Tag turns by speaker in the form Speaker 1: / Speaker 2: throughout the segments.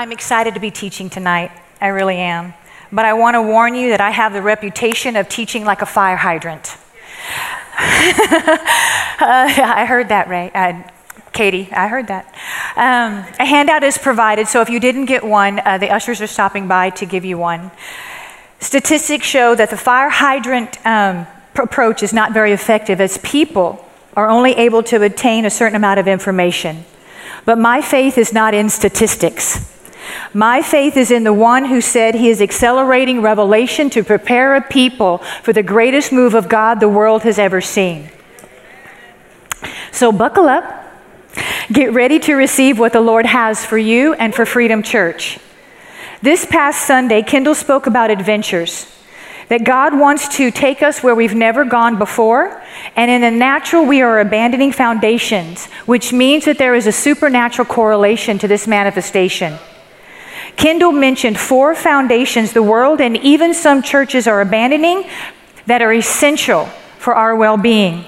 Speaker 1: I'm excited to be teaching tonight. I really am. But I want to warn you that I have the reputation of teaching like a fire hydrant. uh, I heard that, Ray. Uh, Katie, I heard that. Um, a handout is provided, so if you didn't get one, uh, the ushers are stopping by to give you one. Statistics show that the fire hydrant um, approach is not very effective as people are only able to obtain a certain amount of information. But my faith is not in statistics. My faith is in the one who said he is accelerating revelation to prepare a people for the greatest move of God the world has ever seen. So buckle up. Get ready to receive what the Lord has for you and for Freedom Church. This past Sunday, Kendall spoke about adventures. That God wants to take us where we've never gone before. And in the natural, we are abandoning foundations, which means that there is a supernatural correlation to this manifestation. Kendall mentioned four foundations the world and even some churches are abandoning that are essential for our well being.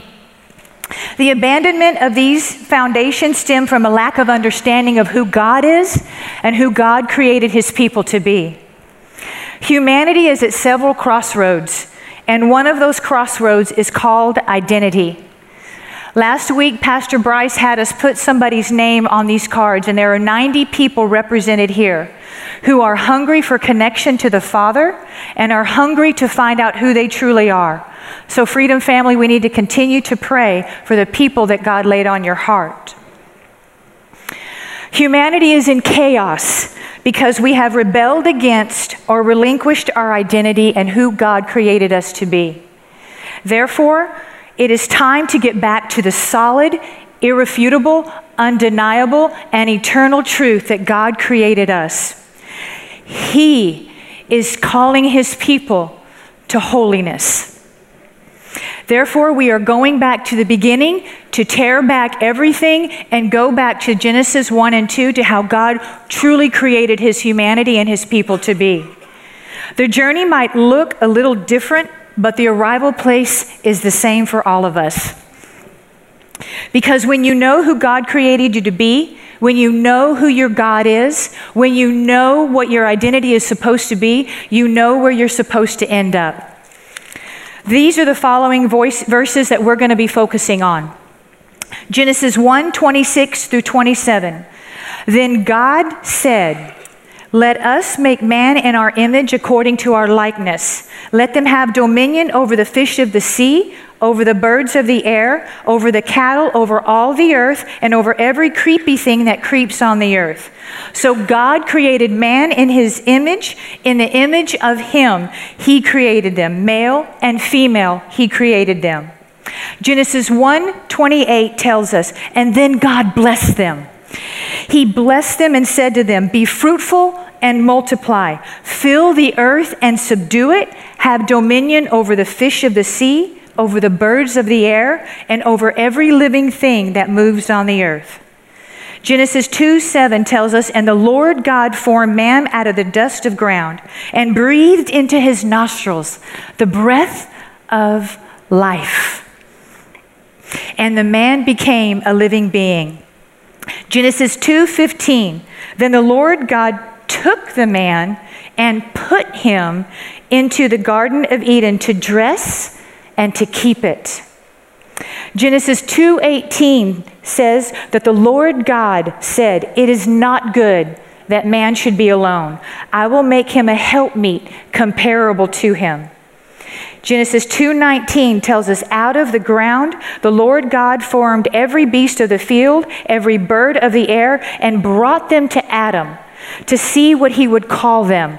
Speaker 1: The abandonment of these foundations stem from a lack of understanding of who God is and who God created his people to be. Humanity is at several crossroads, and one of those crossroads is called identity. Last week, Pastor Bryce had us put somebody's name on these cards, and there are 90 people represented here who are hungry for connection to the Father and are hungry to find out who they truly are. So, Freedom Family, we need to continue to pray for the people that God laid on your heart. Humanity is in chaos because we have rebelled against or relinquished our identity and who God created us to be. Therefore, it is time to get back to the solid, irrefutable, undeniable, and eternal truth that God created us. He is calling His people to holiness. Therefore, we are going back to the beginning to tear back everything and go back to Genesis 1 and 2 to how God truly created his humanity and his people to be. The journey might look a little different, but the arrival place is the same for all of us. Because when you know who God created you to be, when you know who your God is, when you know what your identity is supposed to be, you know where you're supposed to end up. These are the following voice, verses that we're going to be focusing on. Genesis 1 26 through 27. Then God said, Let us make man in our image according to our likeness. Let them have dominion over the fish of the sea over the birds of the air, over the cattle, over all the earth, and over every creepy thing that creeps on the earth. So God created man in his image. In the image of him, he created them. Male and female, he created them. Genesis 1 28 tells us, and then God blessed them. He blessed them and said to them, Be fruitful and multiply, fill the earth and subdue it, have dominion over the fish of the sea over the birds of the air, and over every living thing that moves on the earth. Genesis 2 7 tells us, And the Lord God formed man out of the dust of ground and breathed into his nostrils the breath of life. And the man became a living being. Genesis 2:15 Then the Lord God took the man and put him into the garden of Eden to dress and to keep it. Genesis 2:18 says that the Lord God said, "It is not good that man should be alone. I will make him a helpmeet comparable to him." Genesis 2:19 tells us out of the ground the Lord God formed every beast of the field, every bird of the air and brought them to Adam to see what he would call them.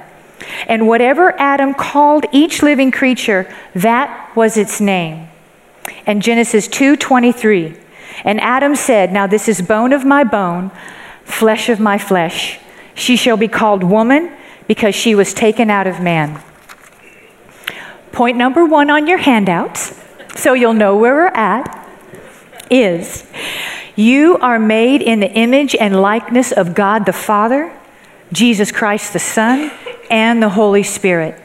Speaker 1: And whatever Adam called each living creature, that was its name. And Genesis 2:23. And Adam said, "Now this is bone of my bone, flesh of my flesh. She shall be called woman because she was taken out of man." Point number 1 on your handouts, so you'll know where we're at, is you are made in the image and likeness of God the Father, Jesus Christ the Son, and the Holy Spirit.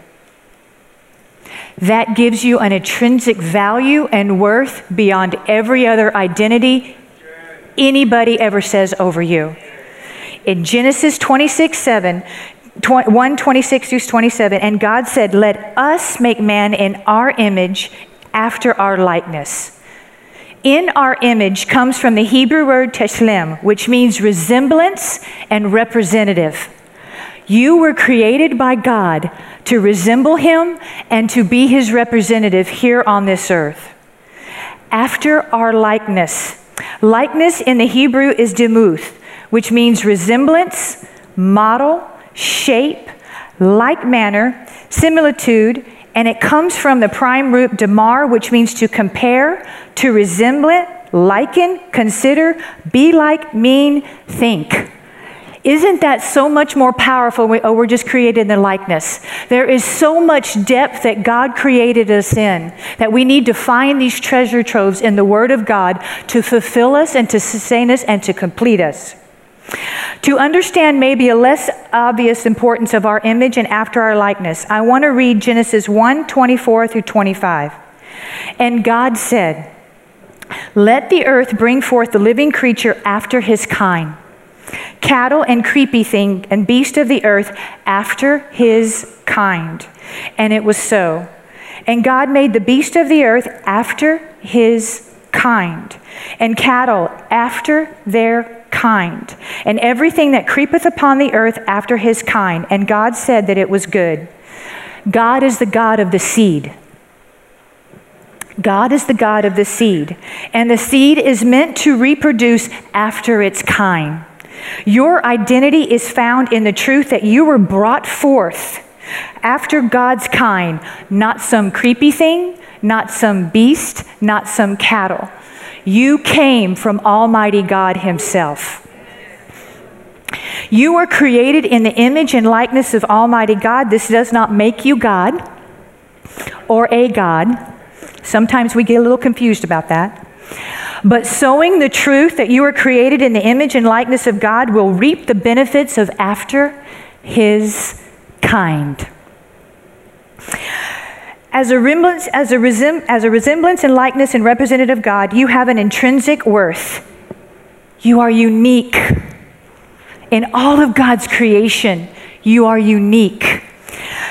Speaker 1: That gives you an intrinsic value and worth beyond every other identity anybody ever says over you. in Genesis 26 7. 1 26 through 27 and god said let us make man in our image after our likeness. In our image comes from the hebrew word teshlem which means resemblance and representative. You were created by god to resemble him and to be his representative here on this earth. After our likeness. Likeness in the hebrew is demuth which means resemblance model shape, like manner, similitude, and it comes from the prime root demar, which means to compare, to resemble, it, liken, consider, be like, mean, think. Isn't that so much more powerful? We, oh, we're just created in the likeness. There is so much depth that God created us in that we need to find these treasure troves in the Word of God to fulfill us and to sustain us and to complete us. To understand maybe a less obvious importance of our image and after our likeness, I want to read Genesis 1 24 through 25. And God said, Let the earth bring forth the living creature after his kind, cattle and creepy thing and beast of the earth after his kind. And it was so. And God made the beast of the earth after his kind, and cattle after their kind, and everything that creepeth upon the earth after his kind. And God said that it was good. God is the God of the seed. God is the God of the seed, and the seed is meant to reproduce after its kind. Your identity is found in the truth that you were brought forth after God's kind, not some creepy thing, not some beast, not some cattle. You came from Almighty God Himself. You were created in the image and likeness of Almighty God. This does not make you God or a God. Sometimes we get a little confused about that. But sowing the truth that you were created in the image and likeness of God will reap the benefits of after His kind. As a, resemblance, as, a resem, as a resemblance and likeness and representative of God, you have an intrinsic worth. You are unique. In all of God's creation, you are unique.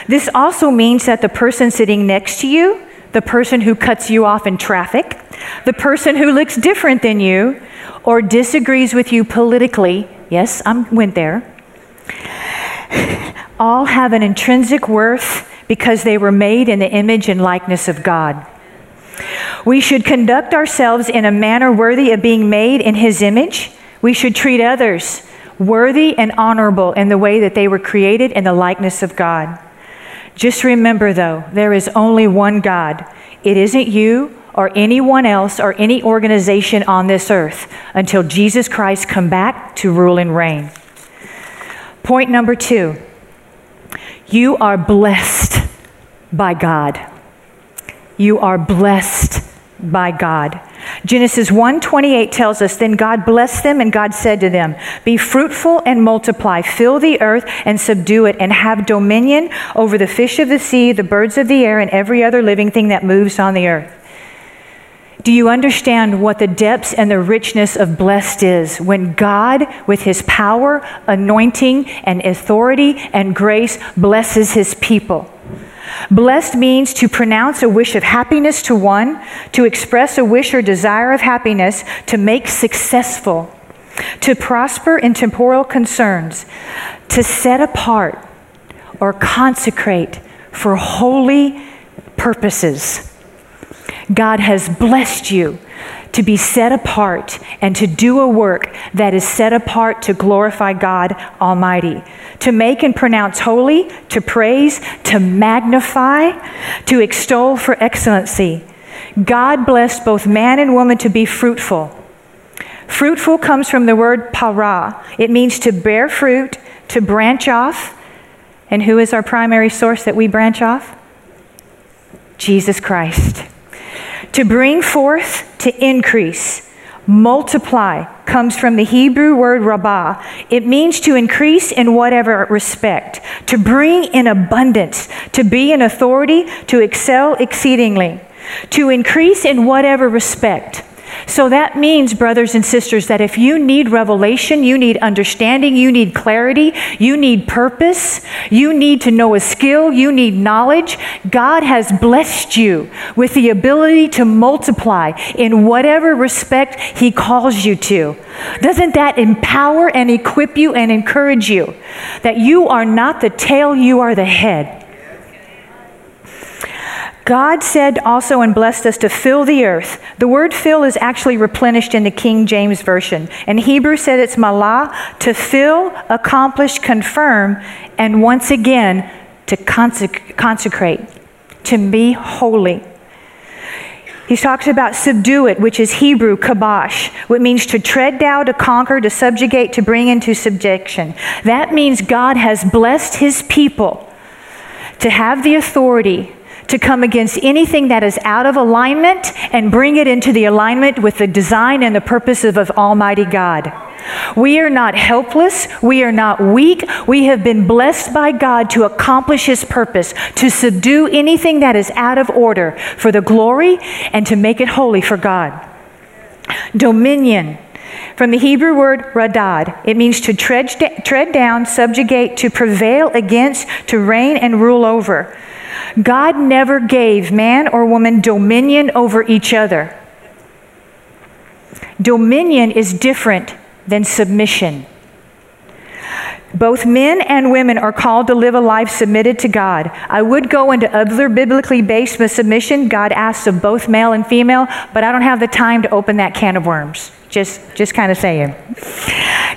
Speaker 1: This also means that the person sitting next to you, the person who cuts you off in traffic, the person who looks different than you or disagrees with you politically, yes, I went there, all have an intrinsic worth because they were made in the image and likeness of God. We should conduct ourselves in a manner worthy of being made in His image. We should treat others worthy and honorable in the way that they were created in the likeness of God. Just remember, though, there is only one God. It isn't you or anyone else or any organization on this earth until Jesus Christ come back to rule and reign. Point number two you are blessed by God. You are blessed by God. Genesis 1:28 tells us then God blessed them and God said to them, "Be fruitful and multiply, fill the earth and subdue it and have dominion over the fish of the sea, the birds of the air and every other living thing that moves on the earth." Do you understand what the depths and the richness of blessed is when God, with his power, anointing, and authority and grace, blesses his people? Blessed means to pronounce a wish of happiness to one, to express a wish or desire of happiness, to make successful, to prosper in temporal concerns, to set apart or consecrate for holy purposes. God has blessed you to be set apart and to do a work that is set apart to glorify God Almighty, to make and pronounce holy, to praise, to magnify, to extol for excellency. God blessed both man and woman to be fruitful. Fruitful comes from the word para. It means to bear fruit, to branch off. And who is our primary source that we branch off? Jesus Christ. To bring forth, to increase. Multiply comes from the Hebrew word rabbah. It means to increase in whatever respect, to bring in abundance, to be in authority, to excel exceedingly, to increase in whatever respect. So that means, brothers and sisters, that if you need revelation, you need understanding, you need clarity, you need purpose, you need to know a skill, you need knowledge, God has blessed you with the ability to multiply in whatever respect He calls you to. Doesn't that empower and equip you and encourage you that you are not the tail, you are the head? God said also and blessed us to fill the earth. The word fill is actually replenished in the King James Version. And Hebrew said it's malah, to fill, accomplish, confirm, and once again to consec- consecrate, to be holy. He talks about subdue it, which is Hebrew kabash, which means to tread down, to conquer, to subjugate, to bring into subjection. That means God has blessed his people to have the authority to come against anything that is out of alignment and bring it into the alignment with the design and the purposes of Almighty God. We are not helpless. We are not weak. We have been blessed by God to accomplish His purpose, to subdue anything that is out of order for the glory and to make it holy for God. Dominion. From the Hebrew word radad, it means to tread, tread down, subjugate, to prevail against, to reign and rule over. God never gave man or woman dominion over each other. Dominion is different than submission. Both men and women are called to live a life submitted to God. I would go into other biblically based submission God asks of both male and female, but I don't have the time to open that can of worms. Just, just kind of saying.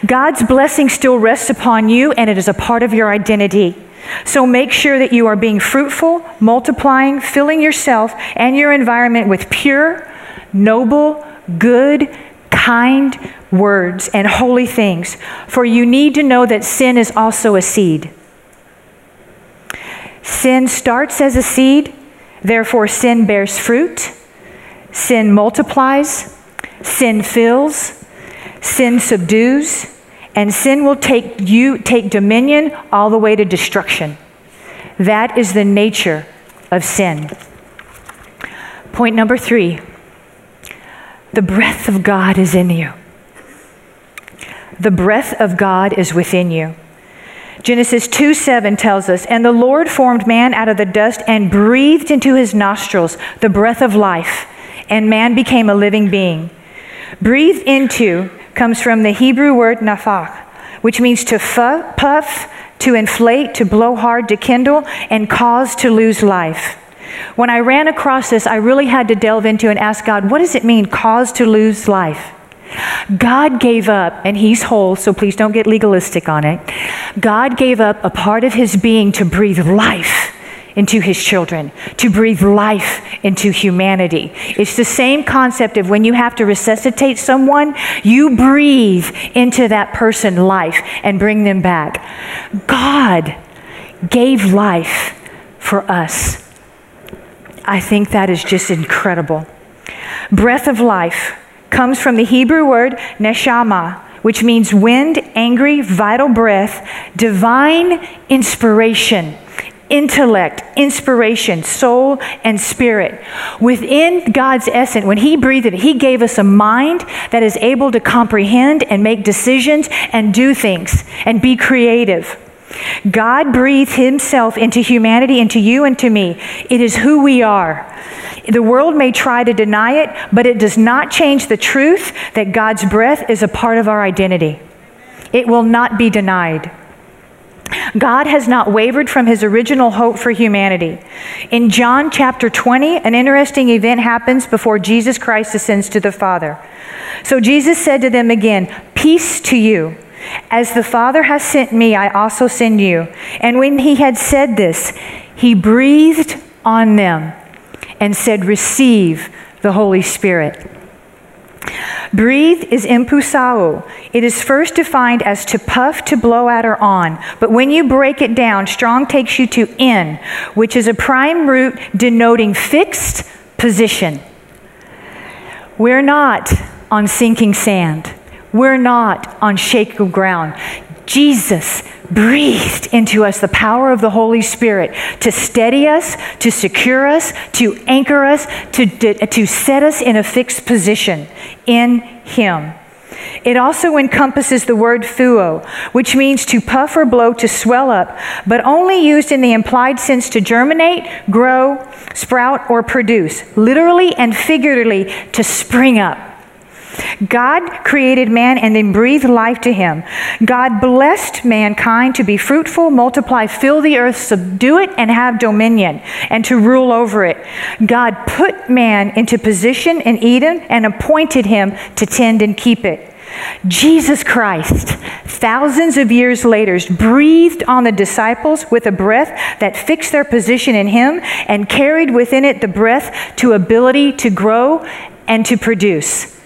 Speaker 1: God's blessing still rests upon you, and it is a part of your identity. So make sure that you are being fruitful, multiplying, filling yourself and your environment with pure, noble, good, kind words and holy things. For you need to know that sin is also a seed. Sin starts as a seed, therefore, sin bears fruit, sin multiplies, sin fills, sin subdues and sin will take you take dominion all the way to destruction. That is the nature of sin. Point number 3. The breath of God is in you. The breath of God is within you. Genesis 2 7 tells us, And the Lord formed man out of the dust and breathed into his nostrils the breath of life, and man became a living being. Breathe into comes from the Hebrew word nafach, which means to puff, to inflate, to blow hard, to kindle, and cause to lose life. When I ran across this, I really had to delve into and ask God, what does it mean, cause to lose life? God gave up, and He's whole, so please don't get legalistic on it. God gave up a part of His being to breathe life into his children, to breathe life into humanity. It's the same concept of when you have to resuscitate someone, you breathe into that person life and bring them back. God gave life for us. I think that is just incredible. Breath of life comes from the Hebrew word neshama, which means wind, angry, vital breath, divine inspiration intellect, inspiration, soul, and spirit. Within God's essence, when He breathed it, He gave us a mind that is able to comprehend and make decisions and do things and be creative. God breathed Himself into humanity, into you and to me. It is who we are. The world may try to deny it, but it does not change the truth that God's breath is a part of our identity. It will not be denied. God has not wavered from his original hope for humanity. In John chapter 20, an interesting event happens before Jesus Christ ascends to the Father. So Jesus said to them again, Peace to you. As the Father has sent me, I also send you. And when he had said this, he breathed on them and said, Receive the Holy Spirit. Breathe is emphusao. It is first defined as to puff, to blow out, or on. But when you break it down, Strong takes you to in, which is a prime root denoting fixed position. We're not on sinking sand. We're not on shaky ground. Jesus breathed into us the power of the Holy Spirit to steady us, to secure us, to anchor us, to, to, set us in a fixed position in Him. It also encompasses the word thuo, which means to puff or blow to swell up, but only used in the implied sense to germinate, grow, sprout, or produce, literally and figuratively to spring up. God created man and then breathed life to him. God blessed mankind to be fruitful, multiply, fill the earth, subdue it, and have dominion, and to rule over it. God put man into position in Eden and appointed him to tend and keep it. Jesus Christ, thousands of years later, breathed on the disciples with a breath that fixed their position in Him and carried within it the breath to ability to grow and to produce.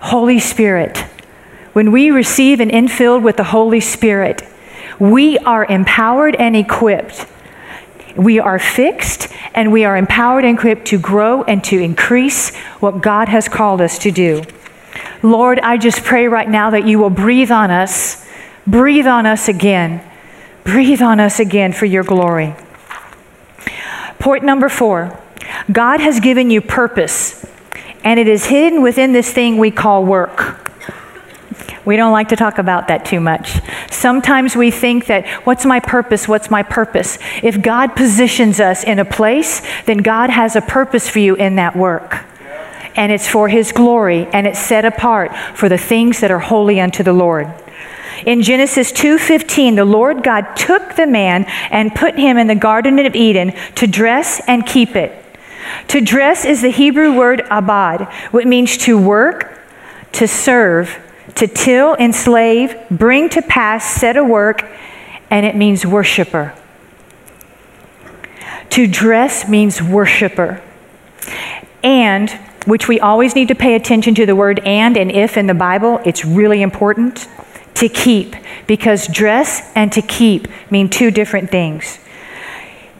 Speaker 1: Holy Spirit. When we receive and infilled with the Holy Spirit, we are empowered and equipped. We are fixed and we are empowered and equipped to grow and to increase what God has called us to do. Lord, I just pray right now that you will breathe on us, breathe on us again, breathe on us again for your glory. Point number four God has given you purpose and it is hidden within this thing we call work. We don't like to talk about that too much. Sometimes we think that, what's my purpose? What's my purpose? If God positions us in a place, then God has a purpose for you in that work. And it's for His glory, and it's set apart for the things that are holy unto the Lord. In Genesis 2:15, the Lord God took the man and put him in the garden of Eden to dress and keep it. To dress is the Hebrew word abad, which means to work, to serve, to till, enslave, bring to pass, set a work, and it means worshiper. To dress means worshiper. And, which we always need to pay attention to the word and and if in the Bible, it's really important. To keep, because dress and to keep mean two different things.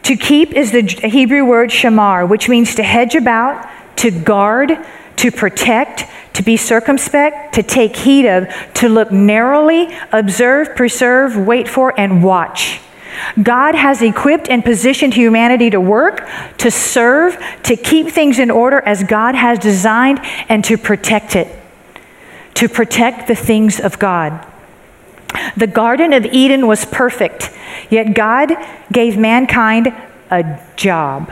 Speaker 1: To keep is the Hebrew word shamar, which means to hedge about, to guard, to protect, to be circumspect, to take heed of, to look narrowly, observe, preserve, wait for, and watch. God has equipped and positioned humanity to work, to serve, to keep things in order as God has designed, and to protect it. To protect the things of God. The Garden of Eden was perfect, yet God gave mankind a job.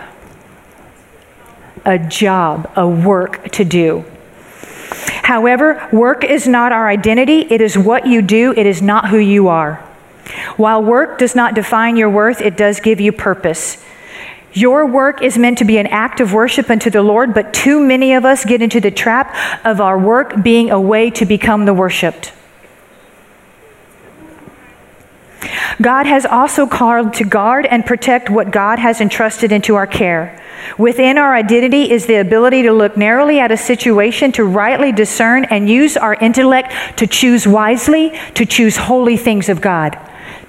Speaker 1: A job, a work to do. However, work is not our identity, it is what you do, it is not who you are. While work does not define your worth, it does give you purpose. Your work is meant to be an act of worship unto the Lord, but too many of us get into the trap of our work being a way to become the worshiped. God has also called to guard and protect what God has entrusted into our care. Within our identity is the ability to look narrowly at a situation, to rightly discern and use our intellect to choose wisely, to choose holy things of God,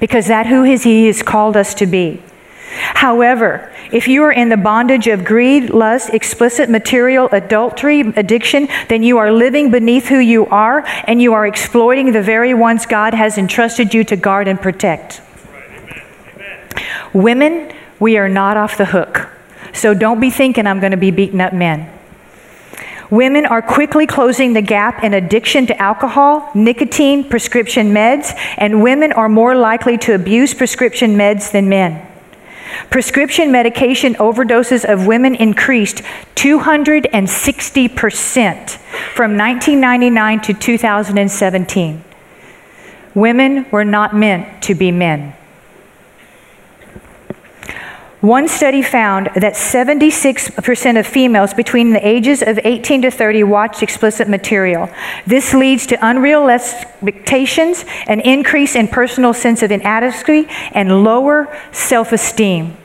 Speaker 1: because that who is He has called us to be. However, if you are in the bondage of greed, lust, explicit material, adultery, addiction, then you are living beneath who you are and you are exploiting the very ones God has entrusted you to guard and protect. Women, we are not off the hook. So don't be thinking I'm going to be beating up men. Women are quickly closing the gap in addiction to alcohol, nicotine, prescription meds, and women are more likely to abuse prescription meds than men. Prescription medication overdoses of women increased 260% from 1999 to 2017. Women were not meant to be men. One study found that 76% of females between the ages of 18 to 30 watched explicit material. This leads to unrealistic expectations, an increase in personal sense of inadequacy, and lower self esteem.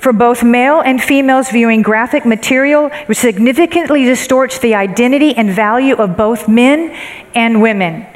Speaker 1: For both male and females viewing graphic material significantly distorts the identity and value of both men and women.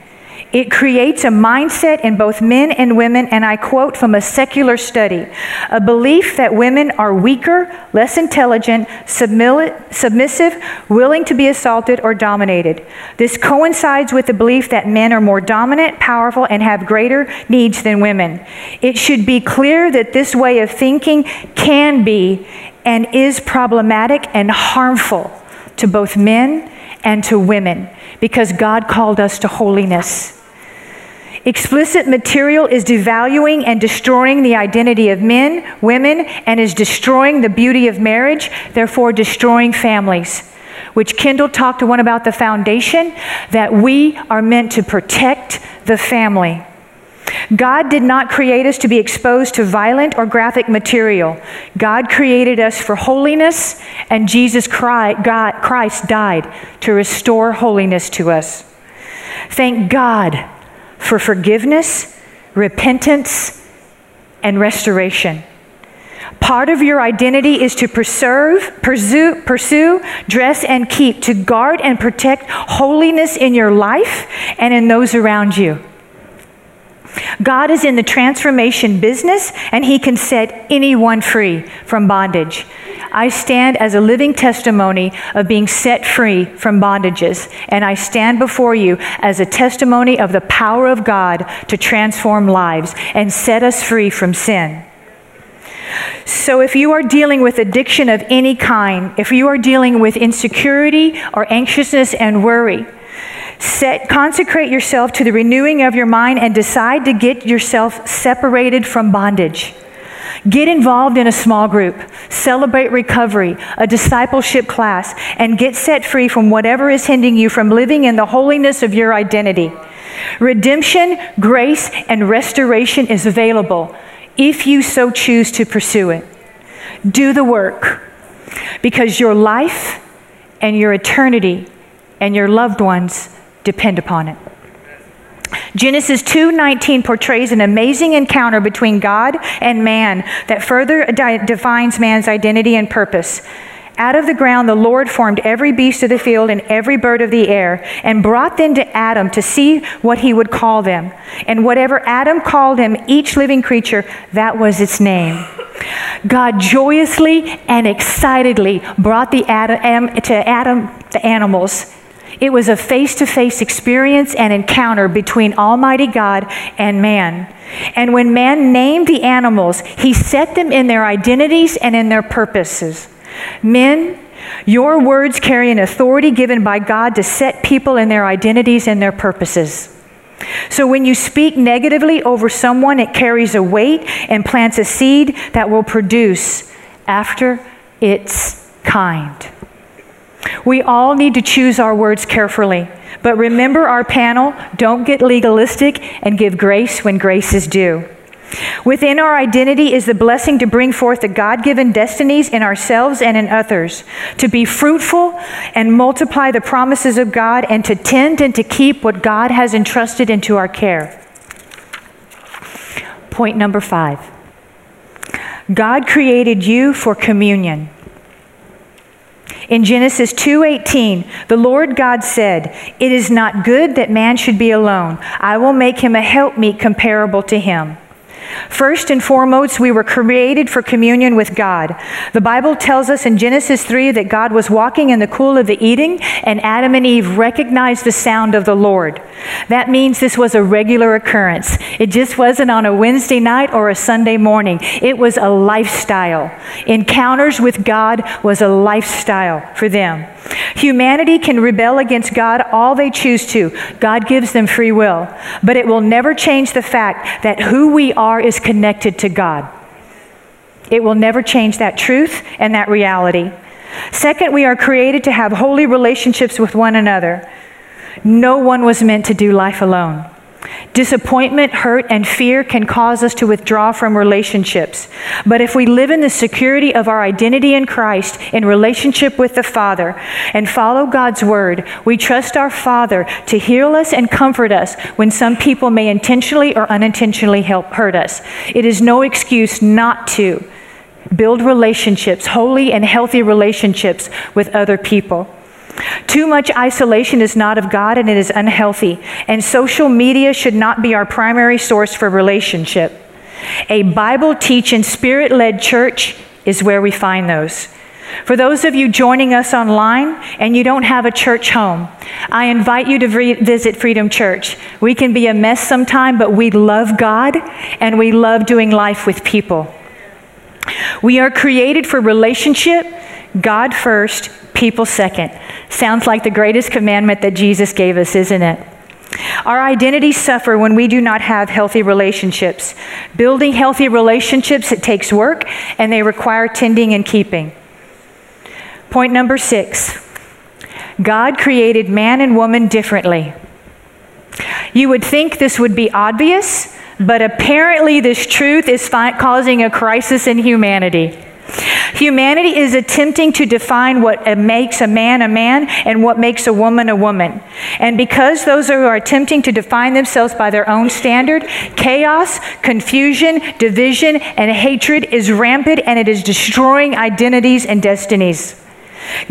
Speaker 1: It creates a mindset in both men and women, and I quote from a secular study a belief that women are weaker, less intelligent, submissive, willing to be assaulted or dominated. This coincides with the belief that men are more dominant, powerful, and have greater needs than women. It should be clear that this way of thinking can be and is problematic and harmful to both men and to women because God called us to holiness. Explicit material is devaluing and destroying the identity of men, women, and is destroying the beauty of marriage, therefore, destroying families. Which Kendall talked to one about the foundation that we are meant to protect the family. God did not create us to be exposed to violent or graphic material. God created us for holiness, and Jesus Christ died to restore holiness to us. Thank God for forgiveness, repentance, and restoration. Part of your identity is to preserve, pursue, pursue, dress, and keep, to guard and protect holiness in your life and in those around you. God is in the transformation business and He can set anyone free from bondage. I stand as a living testimony of being set free from bondages, and I stand before you as a testimony of the power of God to transform lives and set us free from sin. So, if you are dealing with addiction of any kind, if you are dealing with insecurity or anxiousness and worry, Set, consecrate yourself to the renewing of your mind and decide to get yourself separated from bondage. Get involved in a small group, celebrate recovery, a discipleship class, and get set free from whatever is hindering you from living in the holiness of your identity. Redemption, grace, and restoration is available if you so choose to pursue it. Do the work because your life and your eternity and your loved ones depend upon it. Genesis 2:19 portrays an amazing encounter between God and man that further defines man's identity and purpose. Out of the ground the Lord formed every beast of the field and every bird of the air and brought them to Adam to see what he would call them. And whatever Adam called him, each living creature, that was its name. God joyously and excitedly brought the Adam, to Adam the animals it was a face to face experience and encounter between Almighty God and man. And when man named the animals, he set them in their identities and in their purposes. Men, your words carry an authority given by God to set people in their identities and their purposes. So when you speak negatively over someone, it carries a weight and plants a seed that will produce after its kind. We all need to choose our words carefully. But remember our panel don't get legalistic and give grace when grace is due. Within our identity is the blessing to bring forth the God given destinies in ourselves and in others, to be fruitful and multiply the promises of God, and to tend and to keep what God has entrusted into our care. Point number five God created you for communion. In Genesis 2:18, the Lord God said, "It is not good that man should be alone. I will make him a helpmeet comparable to him." First and foremost, we were created for communion with God. The Bible tells us in Genesis 3 that God was walking in the cool of the eating, and Adam and Eve recognized the sound of the Lord. That means this was a regular occurrence. It just wasn't on a Wednesday night or a Sunday morning, it was a lifestyle. Encounters with God was a lifestyle for them. Humanity can rebel against God all they choose to. God gives them free will. But it will never change the fact that who we are is connected to God. It will never change that truth and that reality. Second, we are created to have holy relationships with one another. No one was meant to do life alone. Disappointment, hurt, and fear can cause us to withdraw from relationships. But if we live in the security of our identity in Christ, in relationship with the Father, and follow God's word, we trust our Father to heal us and comfort us when some people may intentionally or unintentionally help hurt us. It is no excuse not to build relationships, holy and healthy relationships with other people. Too much isolation is not of God and it is unhealthy. And social media should not be our primary source for relationship. A Bible teaching, spirit led church is where we find those. For those of you joining us online and you don't have a church home, I invite you to re- visit Freedom Church. We can be a mess sometime, but we love God and we love doing life with people. We are created for relationship, God first, people second. Sounds like the greatest commandment that Jesus gave us, isn't it? Our identities suffer when we do not have healthy relationships. Building healthy relationships, it takes work and they require tending and keeping. Point number six God created man and woman differently. You would think this would be obvious, but apparently, this truth is fi- causing a crisis in humanity. Humanity is attempting to define what makes a man a man and what makes a woman a woman. And because those who are attempting to define themselves by their own standard, chaos, confusion, division, and hatred is rampant and it is destroying identities and destinies.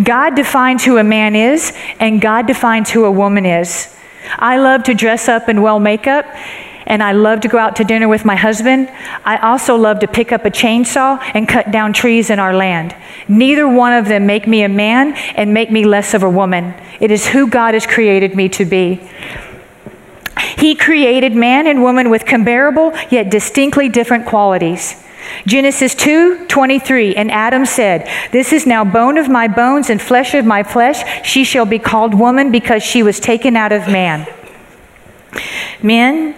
Speaker 1: God defines who a man is, and God defines who a woman is. I love to dress up in well makeup and I love to go out to dinner with my husband. I also love to pick up a chainsaw and cut down trees in our land. Neither one of them make me a man and make me less of a woman. It is who God has created me to be. He created man and woman with comparable yet distinctly different qualities. Genesis 2 23, and Adam said, This is now bone of my bones and flesh of my flesh. She shall be called woman because she was taken out of man. Men,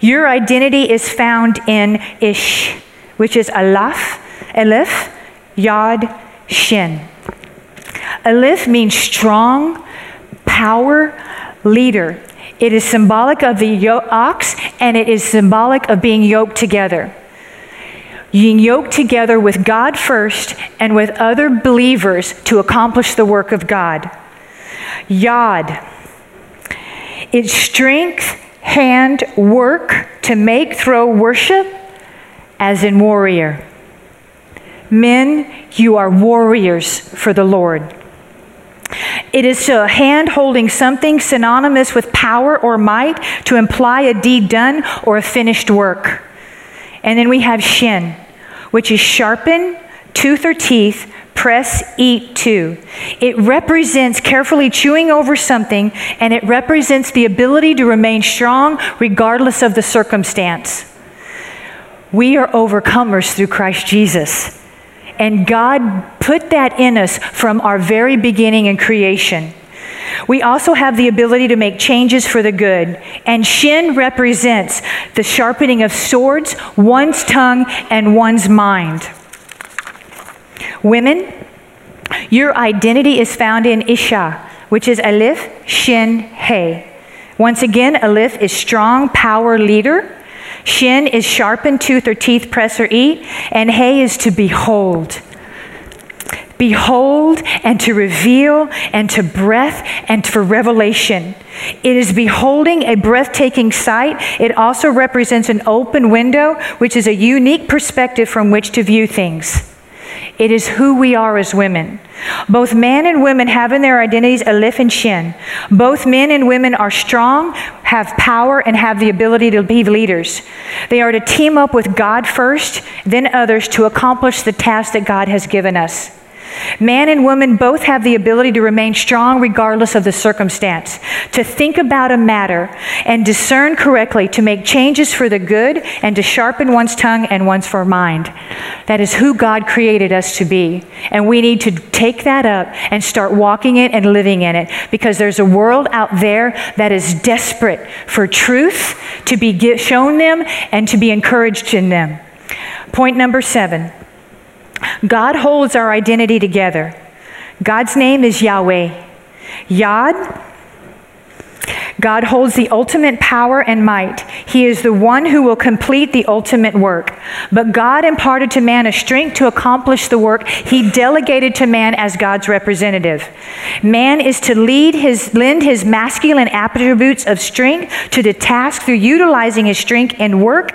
Speaker 1: your identity is found in Ish, which is Alaf, Aleph, Yod, Shin. Aleph means strong, power, leader. It is symbolic of the ox and it is symbolic of being yoked together. Being yoked together with God first and with other believers to accomplish the work of God. Yod. It's strength hand work to make, throw, worship, as in warrior. Men, you are warriors for the Lord. It is a hand holding something synonymous with power or might to imply a deed done or a finished work. And then we have shin, which is sharpen, tooth or teeth, press, eat to. It represents carefully chewing over something, and it represents the ability to remain strong regardless of the circumstance. We are overcomers through Christ Jesus. And God put that in us from our very beginning in creation. We also have the ability to make changes for the good. And shin represents the sharpening of swords, one's tongue, and one's mind. Women, your identity is found in Isha, which is Aleph, Shin, He. Once again, Aleph is strong, power, leader. Shin is sharpened tooth or teeth, press or eat. And He is to behold. Behold and to reveal and to breath and for revelation. It is beholding a breathtaking sight. It also represents an open window, which is a unique perspective from which to view things. It is who we are as women. Both men and women have in their identities Aleph and Shin. Both men and women are strong, have power, and have the ability to be leaders. They are to team up with God first, then others to accomplish the task that God has given us. Man and woman both have the ability to remain strong regardless of the circumstance, to think about a matter and discern correctly, to make changes for the good, and to sharpen one's tongue and one's for mind. That is who God created us to be. And we need to take that up and start walking it and living in it because there's a world out there that is desperate for truth to be shown them and to be encouraged in them. Point number seven. God holds our identity together. God's name is Yahweh. Yod, God holds the ultimate power and might. He is the one who will complete the ultimate work. But God imparted to man a strength to accomplish the work he delegated to man as God's representative. Man is to lead his, lend his masculine attributes of strength to the task through utilizing his strength and work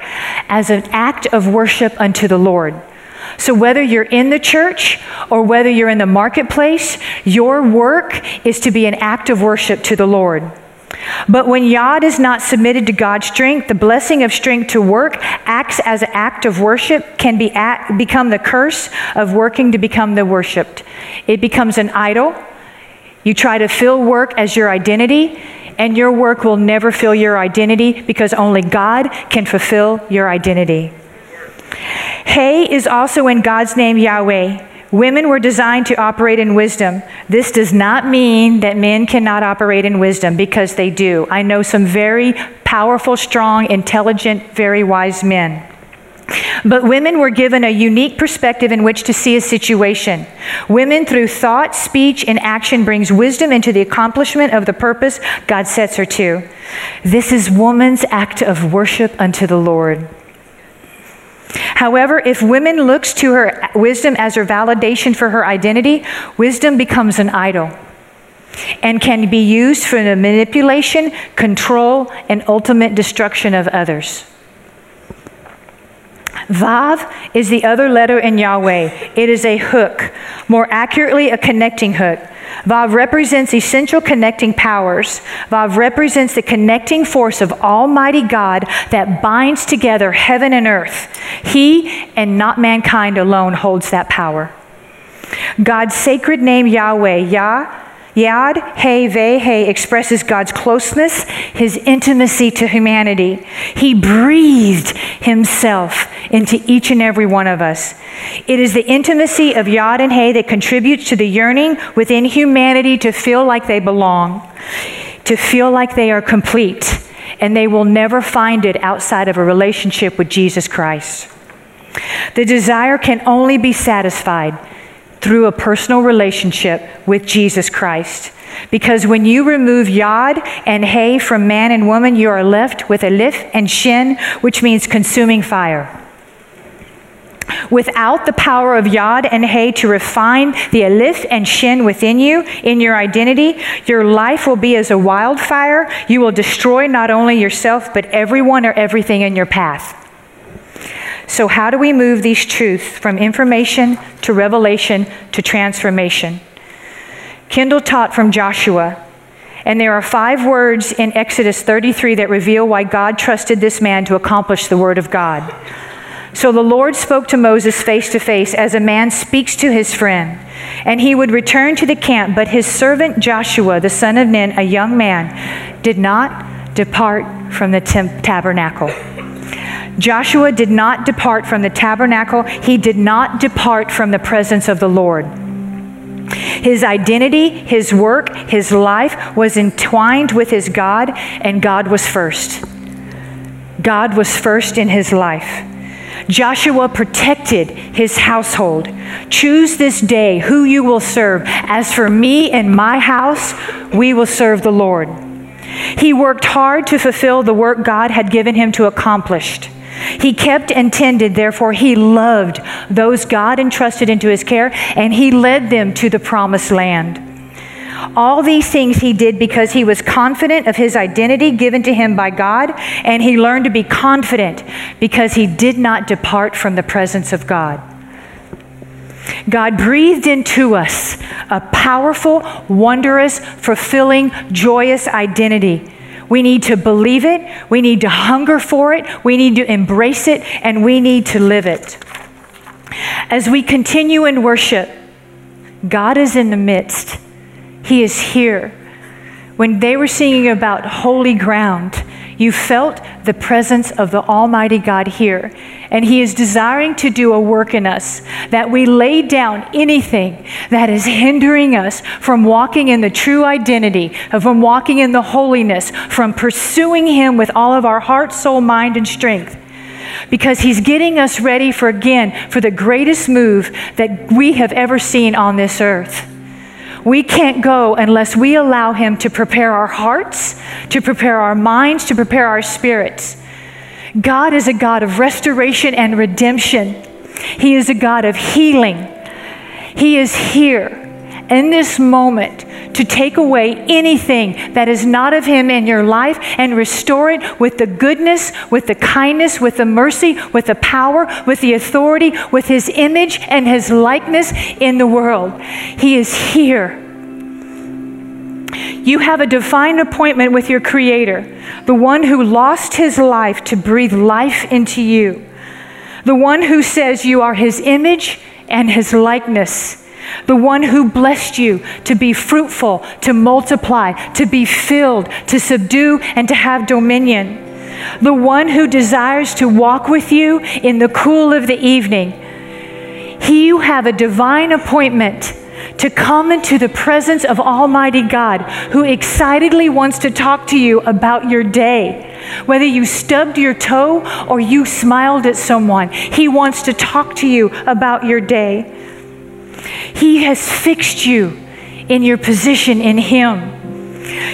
Speaker 1: as an act of worship unto the Lord. So, whether you're in the church or whether you're in the marketplace, your work is to be an act of worship to the Lord. But when Yod is not submitted to God's strength, the blessing of strength to work acts as an act of worship, can be become the curse of working to become the worshiped. It becomes an idol. You try to fill work as your identity, and your work will never fill your identity because only God can fulfill your identity. Hay is also in God's name, Yahweh. Women were designed to operate in wisdom. This does not mean that men cannot operate in wisdom because they do. I know some very powerful, strong, intelligent, very wise men. But women were given a unique perspective in which to see a situation. Women, through thought, speech, and action, brings wisdom into the accomplishment of the purpose God sets her to. This is woman's act of worship unto the Lord. However, if women looks to her wisdom as her validation for her identity, wisdom becomes an idol and can be used for the manipulation, control, and ultimate destruction of others. Vav is the other letter in Yahweh. It is a hook, more accurately, a connecting hook. Vav represents essential connecting powers. Vav represents the connecting force of Almighty God that binds together heaven and earth. He and not mankind alone holds that power. God's sacred name, Yahweh, Yah, Yad He Ve He expresses God's closeness, his intimacy to humanity. He breathed himself into each and every one of us. It is the intimacy of Yod and Hay that contributes to the yearning within humanity to feel like they belong, to feel like they are complete, and they will never find it outside of a relationship with Jesus Christ. The desire can only be satisfied through a personal relationship with Jesus Christ. Because when you remove yod and hay from man and woman, you are left with alif and shin, which means consuming fire. Without the power of yod and hay to refine the alif and shin within you, in your identity, your life will be as a wildfire. You will destroy not only yourself, but everyone or everything in your path. So, how do we move these truths from information to revelation to transformation? Kendall taught from Joshua, and there are five words in Exodus 33 that reveal why God trusted this man to accomplish the word of God. So the Lord spoke to Moses face to face as a man speaks to his friend. And he would return to the camp, but his servant Joshua, the son of Nun, a young man, did not depart from the tabernacle. Joshua did not depart from the tabernacle, he did not depart from the presence of the Lord. His identity, his work, his life was entwined with his God, and God was first. God was first in his life. Joshua protected his household. Choose this day who you will serve. As for me and my house, we will serve the Lord. He worked hard to fulfill the work God had given him to accomplish. He kept and tended, therefore, he loved those God entrusted into his care, and he led them to the promised land. All these things he did because he was confident of his identity given to him by God, and he learned to be confident because he did not depart from the presence of God. God breathed into us a powerful, wondrous, fulfilling, joyous identity we need to believe it. We need to hunger for it. We need to embrace it. And we need to live it. As we continue in worship, God is in the midst. He is here. When they were singing about holy ground, you felt the presence of the Almighty God here. And He is desiring to do a work in us that we lay down anything that is hindering us from walking in the true identity, from walking in the holiness, from pursuing Him with all of our heart, soul, mind, and strength because he's getting us ready for again for the greatest move that we have ever seen on this earth. We can't go unless we allow Him to prepare our hearts, to prepare our minds, to prepare our spirits. God is a God of restoration and redemption. He is a God of healing. He is here in this moment to take away anything that is not of Him in your life and restore it with the goodness, with the kindness, with the mercy, with the power, with the authority, with His image and His likeness in the world. He is here. You have a divine appointment with your Creator, the one who lost His life to breathe life into you, the one who says you are His image and His likeness the one who blessed you to be fruitful, to multiply, to be filled, to subdue, and to have dominion. The one who desires to walk with you in the cool of the evening. He you have a divine appointment to come into the presence of Almighty God, who excitedly wants to talk to you about your day. Whether you stubbed your toe or you smiled at someone, He wants to talk to you about your day. He has fixed you in your position in Him.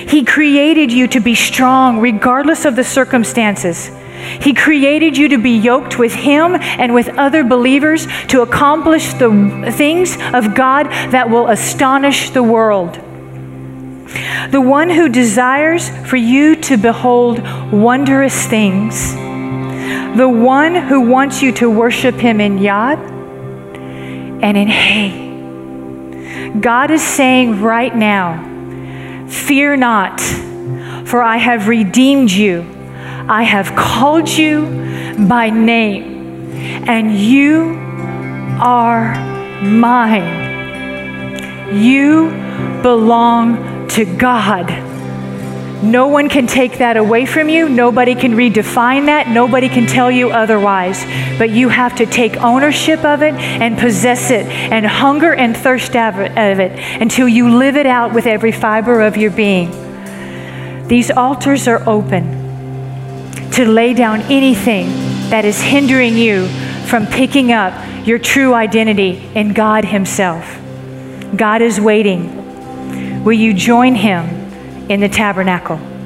Speaker 1: He created you to be strong regardless of the circumstances. He created you to be yoked with Him and with other believers to accomplish the things of God that will astonish the world. The one who desires for you to behold wondrous things. The one who wants you to worship Him in Yod and in Hey. God is saying right now, Fear not, for I have redeemed you. I have called you by name, and you are mine. You belong to God. No one can take that away from you. Nobody can redefine that. Nobody can tell you otherwise. But you have to take ownership of it and possess it and hunger and thirst of it until you live it out with every fiber of your being. These altars are open to lay down anything that is hindering you from picking up your true identity in God Himself. God is waiting. Will you join Him? In the tabernacle.